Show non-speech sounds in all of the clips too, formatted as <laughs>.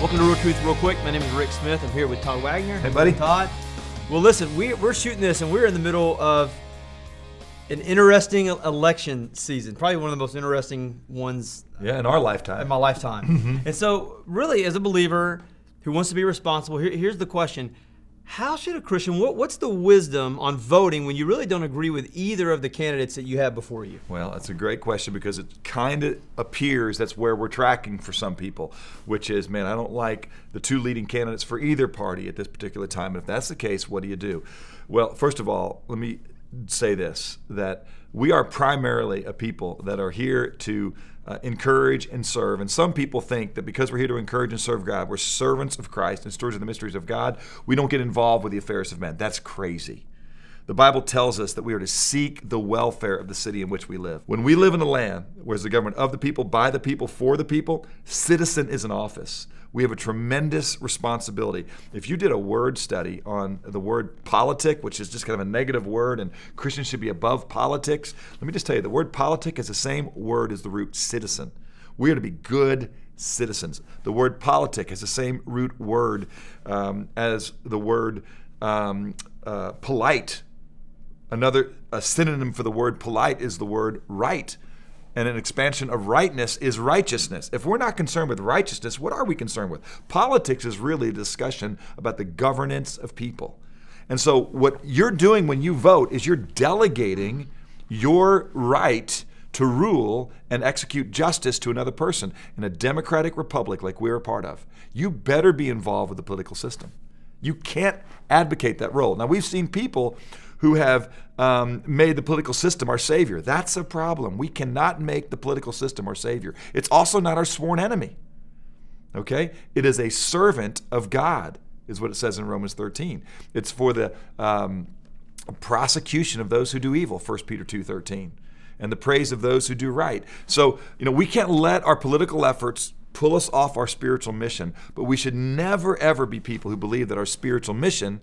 Welcome to Real Truth Real Quick. My name is Rick Smith. I'm here with Todd Wagner. Hey, buddy. Todd. Well, listen, we, we're shooting this, and we're in the middle of an interesting election season. Probably one of the most interesting ones Yeah, in our lifetime. in my lifetime. Mm-hmm. And so, really, as a believer who wants to be responsible, here, here's the question: How should a Christian? What, what's the wisdom on voting when you really don't agree with either of the candidates that you have before you? Well, that's a great question because it kind of appears that's where we're tracking for some people, which is, man, I don't like the two leading candidates for either party at this particular time. And if that's the case, what do you do? Well, first of all, let me say this that we are primarily a people that are here to uh, encourage and serve. And some people think that because we're here to encourage and serve God, we're servants of Christ and stewards of the mysteries of God, we don't get involved with the affairs of men. That's crazy. The Bible tells us that we are to seek the welfare of the city in which we live. When we live in a land where it's the government of the people, by the people, for the people, citizen is an office. We have a tremendous responsibility. If you did a word study on the word politic, which is just kind of a negative word, and Christians should be above politics, let me just tell you the word politic is the same word as the root citizen. We are to be good citizens. The word politic has the same root word um, as the word um, uh, polite. Another a synonym for the word polite is the word right. And an expansion of rightness is righteousness. If we're not concerned with righteousness, what are we concerned with? Politics is really a discussion about the governance of people. And so, what you're doing when you vote is you're delegating your right to rule and execute justice to another person in a democratic republic like we're a part of. You better be involved with the political system. You can't advocate that role. Now, we've seen people who have um, made the political system our savior. That's a problem. We cannot make the political system our savior. It's also not our sworn enemy. Okay? It is a servant of God, is what it says in Romans 13. It's for the um, prosecution of those who do evil, 1 Peter 2.13, and the praise of those who do right. So, you know, we can't let our political efforts pull us off our spiritual mission, but we should never, ever be people who believe that our spiritual mission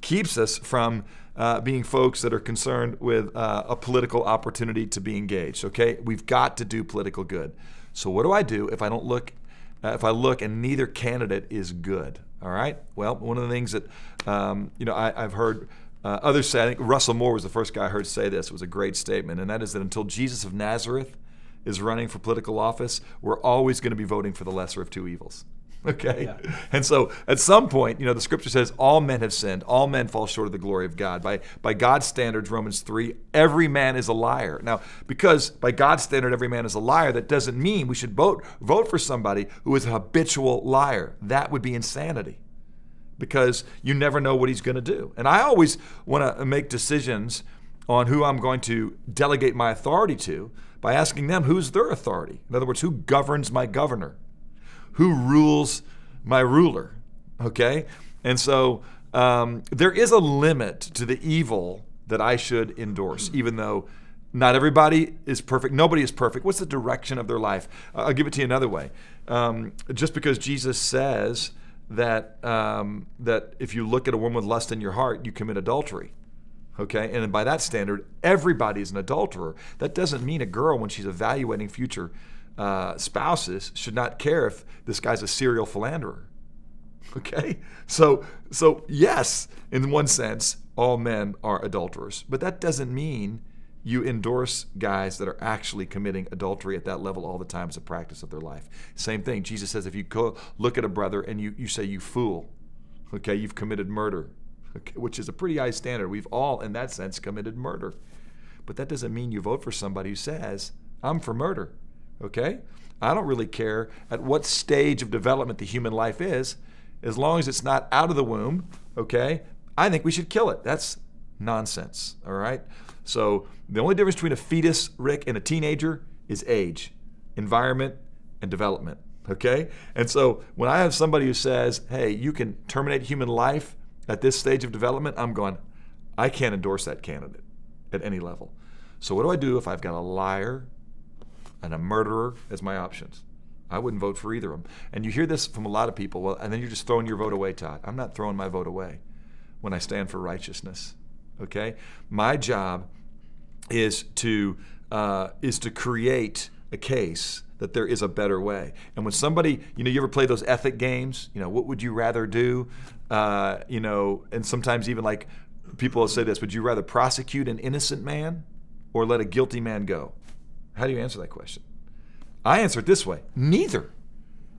keeps us from uh, being folks that are concerned with uh, a political opportunity to be engaged. Okay, we've got to do political good. So what do I do if I don't look? Uh, if I look and neither candidate is good? All right. Well, one of the things that um, you know I, have heard. Uh, others say, I think Russell Moore was the first guy I heard say this. It was a great statement, and that is that until Jesus of Nazareth is running for political office, we're always going to be voting for the lesser of two evils. <laughs> Okay? Yeah. And so at some point, you know, the scripture says all men have sinned, all men fall short of the glory of God. By by God's standards, Romans 3, every man is a liar. Now, because by God's standard every man is a liar, that doesn't mean we should vote vote for somebody who is a habitual liar. That would be insanity. Because you never know what he's going to do. And I always want to make decisions on who I'm going to delegate my authority to by asking them who's their authority. In other words, who governs my governor? Who rules my ruler. Okay? And so um, there is a limit to the evil that I should endorse, even though not everybody is perfect. Nobody is perfect. What's the direction of their life? I'll give it to you another way. Um, just because Jesus says that um, that if you look at a woman with lust in your heart, you commit adultery. Okay, and by that standard, everybody is an adulterer. That doesn't mean a girl, when she's evaluating future uh, spouses should not care if this guy's a serial philanderer. Okay? So, so yes, in one sense, all men are adulterers, but that doesn't mean you endorse guys that are actually committing adultery at that level all the time as a practice of their life. Same thing. Jesus says if you go look at a brother and you, you say, you fool, okay, you've committed murder, okay, which is a pretty high standard. We've all, in that sense, committed murder. But that doesn't mean you vote for somebody who says, I'm for murder okay? I don't really care at what stage of development the human life is, as long as it's not out of the womb, okay? I think we should kill it. That's nonsense, all right? So the only difference between a fetus, Rick, and a teenager is age, environment, and development, okay? And so when I have somebody who says, hey, you can terminate human life at this stage of development, I'm going, I can't endorse that candidate at any level. So what do I do if I've got a liar and a murderer as my options. I wouldn't vote for either of them. And you hear this from a lot of people. Well, and then you're just throwing your vote away, Todd. I'm not throwing my vote away when I stand for righteousness. Okay, my job is to uh, is to create a case that there is a better way. And when somebody, you know, you ever play those ethic games? You know, what would you rather do? Uh, you know, and sometimes even like people will say this: Would you rather prosecute an innocent man or let a guilty man go? How do you answer that question? I answer it this way: Neither.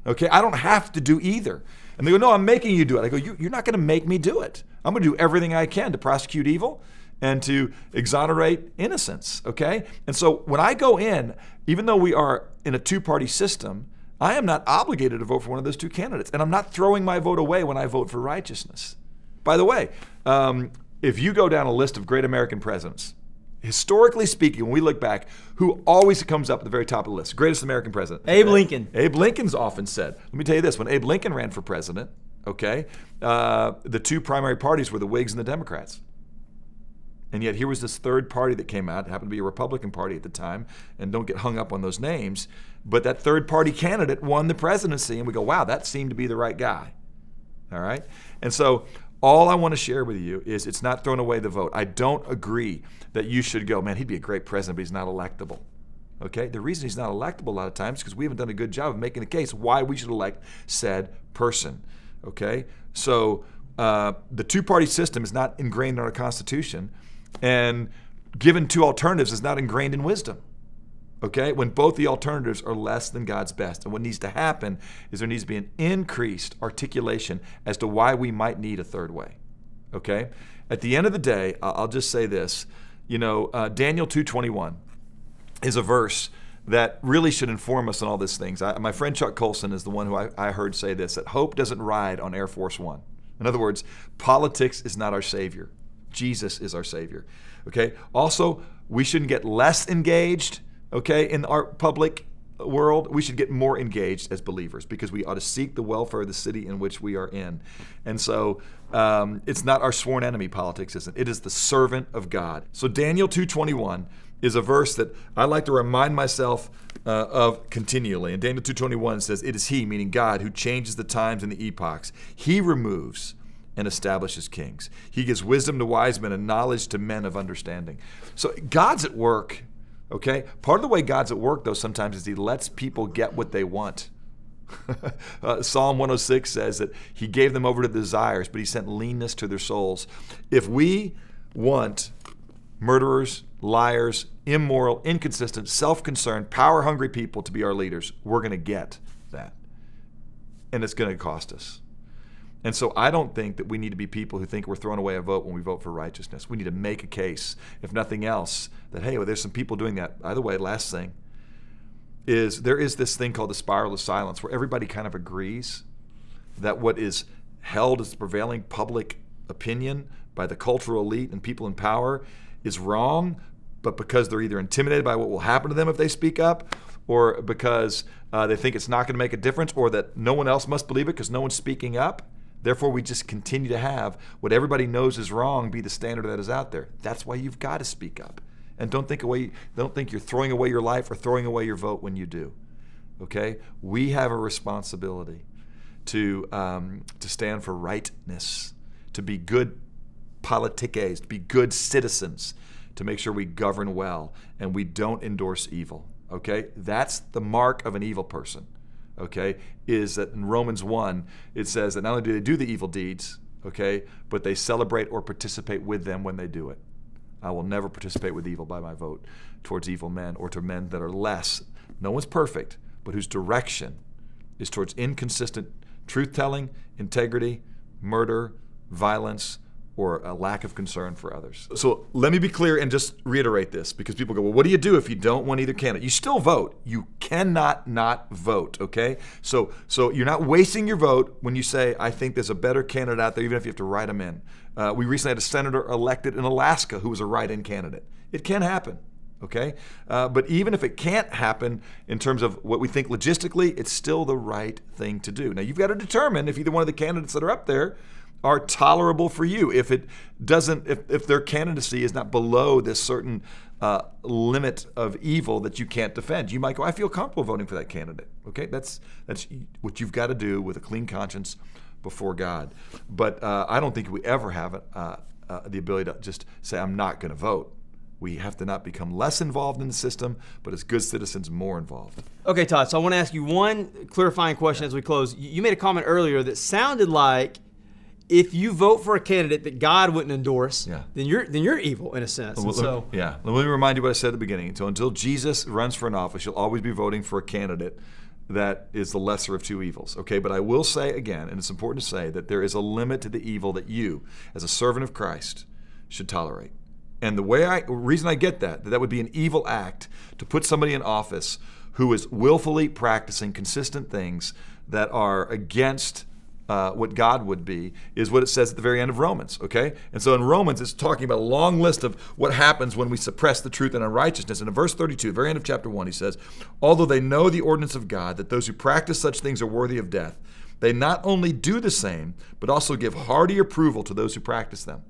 Okay, I don't have to do either. And they go, No, I'm making you do it. I go, you, You're not going to make me do it. I'm going to do everything I can to prosecute evil and to exonerate innocence. Okay? And so when I go in, even though we are in a two party system, I am not obligated to vote for one of those two candidates. And I'm not throwing my vote away when I vote for righteousness. By the way, um, if you go down a list of great American presidents, historically speaking, when we look back, who always comes up at the very top of the list? Greatest American president? Abe Lincoln. Abe Lincoln's often said. Let me tell you this: when Abe Lincoln ran for president, okay, uh, the two primary parties were the Whigs and the Democrats. And yet here was this third party that came out, it happened to be a Republican party at the time, and don't get hung up on those names. But that third party candidate won the presidency, and we go, wow, that seemed to be the right guy. All right? And so all I want to share with you is it's not throwing away the vote. I don't agree that you should go, man, he'd be a great president, but he's not electable. Okay? The reason he's not electable a lot of times is because we haven't done a good job of making the case why we should elect said person. Okay? So uh, the two party system is not ingrained in our Constitution, and given two alternatives is not ingrained in wisdom okay, when both the alternatives are less than God's best. And what needs to happen is there needs to be an increased articulation as to why we might need a third way, okay? At the end of the day, I'll just say this, you know, uh, Daniel 2.21 is a verse that really should inform us on all these things. I, my friend Chuck Colson is the one who I, I heard say this, that hope doesn't ride on Air Force One. In other words, politics is not our savior. Jesus is our savior. Okay? Also, we shouldn't get less engaged okay, in our public world, we should get more engaged as believers because we ought to seek the welfare of the city in which we are in. And so um, it's not our sworn enemy politics, isn't it? It is the servant of God. So Daniel 2.21 is a verse that I like to remind myself uh, of continually. And Daniel 2.21 says, It is he, meaning God, who changes the times and the epochs. He removes and establishes kings. He gives wisdom to wise men and knowledge to men of understanding. So God's at work Okay? Part of the way God's at work, though, sometimes is He lets people get what they want. <laughs> uh, Psalm 106 says that He gave them over to desires, but He sent leanness to their souls. If we want murderers, liars, immoral, inconsistent, self concerned, power hungry people to be our leaders, we're going to get that. And it's going to cost us. And so I don't think that we need to be people who think we're throwing away a vote when we vote for righteousness. We need to make a case, if nothing else, that hey, well, there's some people doing that. By the way, last thing is there is this thing called the spiral of silence where everybody kind of agrees that what is held as the prevailing public opinion by the cultural elite and people in power is wrong, but because they're either intimidated by what will happen to them if they speak up, or because uh, they think it's not going to make a difference, or that no one else must believe it because no one's speaking up Therefore, we just continue to have what everybody knows is wrong be the standard that is out there. That's why you've got to speak up. And don't think away don't think you're throwing away your life or throwing away your vote when you do. Okay? We have a responsibility to um, to stand for rightness, to be good politiques, to be good citizens, to make sure we govern well and we don't endorse evil. Okay? That's the mark of an evil person okay, is that in Romans 1, it says that not only do they do the evil deeds, okay, but they celebrate or participate with them when they do it. I will never participate with evil by my vote towards evil men or to men that are less. No one's perfect, but whose direction is towards inconsistent truth telling, integrity, murder, violence, or a lack of concern for others. So let me be clear and just reiterate this because people go, well, what do you do if you don't want either candidate? You still vote. You cannot not vote, okay? So, so you're not wasting your vote when you say, I think there's a better candidate out there, even if you have to write them in. Uh, we recently had a senator elected in Alaska who was a write in candidate. It can happen okay? Uh, but even if it can't happen in terms of what we think logistically, it's still the right thing to do. Now, you've got to determine if either one of the candidates that are up there are tolerable for you if it doesn't if, if their candidacy is not below this certain uh, limit of evil that you can't defend you might go i feel comfortable voting for that candidate okay that's that's what you've got to do with a clean conscience before god but uh, i don't think we ever have uh, uh the ability to just say i'm not going to vote We have to not become less involved in the system, but as good citizens, more involved. Okay, Todd. So I want to ask you one clarifying question as we close. You made a comment earlier that sounded like if you vote for a candidate that God wouldn't endorse, Yeah. then you're then you're evil in a sense. Well, so yeah, let me remind you what I said at the beginning. So until Jesus runs for an office, you'll always be voting for a candidate that is the lesser of two evils. Okay, but I will say again, and it's important to say that there is a limit to the evil that you, as a servant of Christ, should tolerate. And the way I reason I get that, that that would be an evil act to put somebody in office who is willfully practicing consistent things that are against uh, what God would be, is what it says at the very end of Romans, okay? And so in Romans, it's talking about a long list of what happens when we suppress the truth and unrighteousness. And in verse 32, the very end of chapter 1, he says, Although they know the ordinance of God, that those who practice such things are worthy of death, they not only do the same, but also give hearty approval to those who practice them.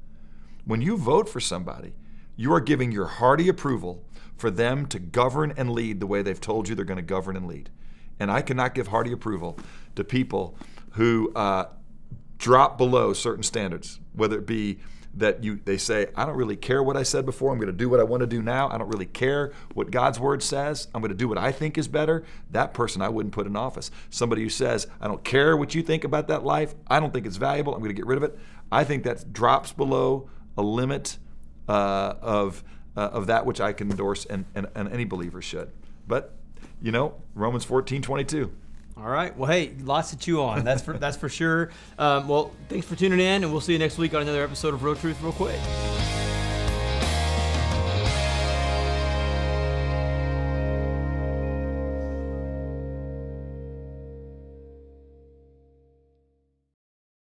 When you vote for somebody, you are giving your hearty approval for them to govern and lead the way they've told you they're going to govern and lead. And I cannot give hearty approval to people who uh, drop below certain standards, whether it be that you they say I don't really care what I said before. I'm going to do what I want to do now. I don't really care what God's word says. I'm going to do what I think is better. That person I wouldn't put in office. Somebody who says I don't care what you think about that life. I don't think it's valuable. I'm going to get rid of it. I think that drops below a limit uh, of uh, of that which I can endorse and, and, and any believer should. But you know Romans 14, 22. All right. Well, hey, lots to chew on. That's for that's for sure. Um, well, thanks for tuning in, and we'll see you next week on another episode of Real Truth, Real Quick.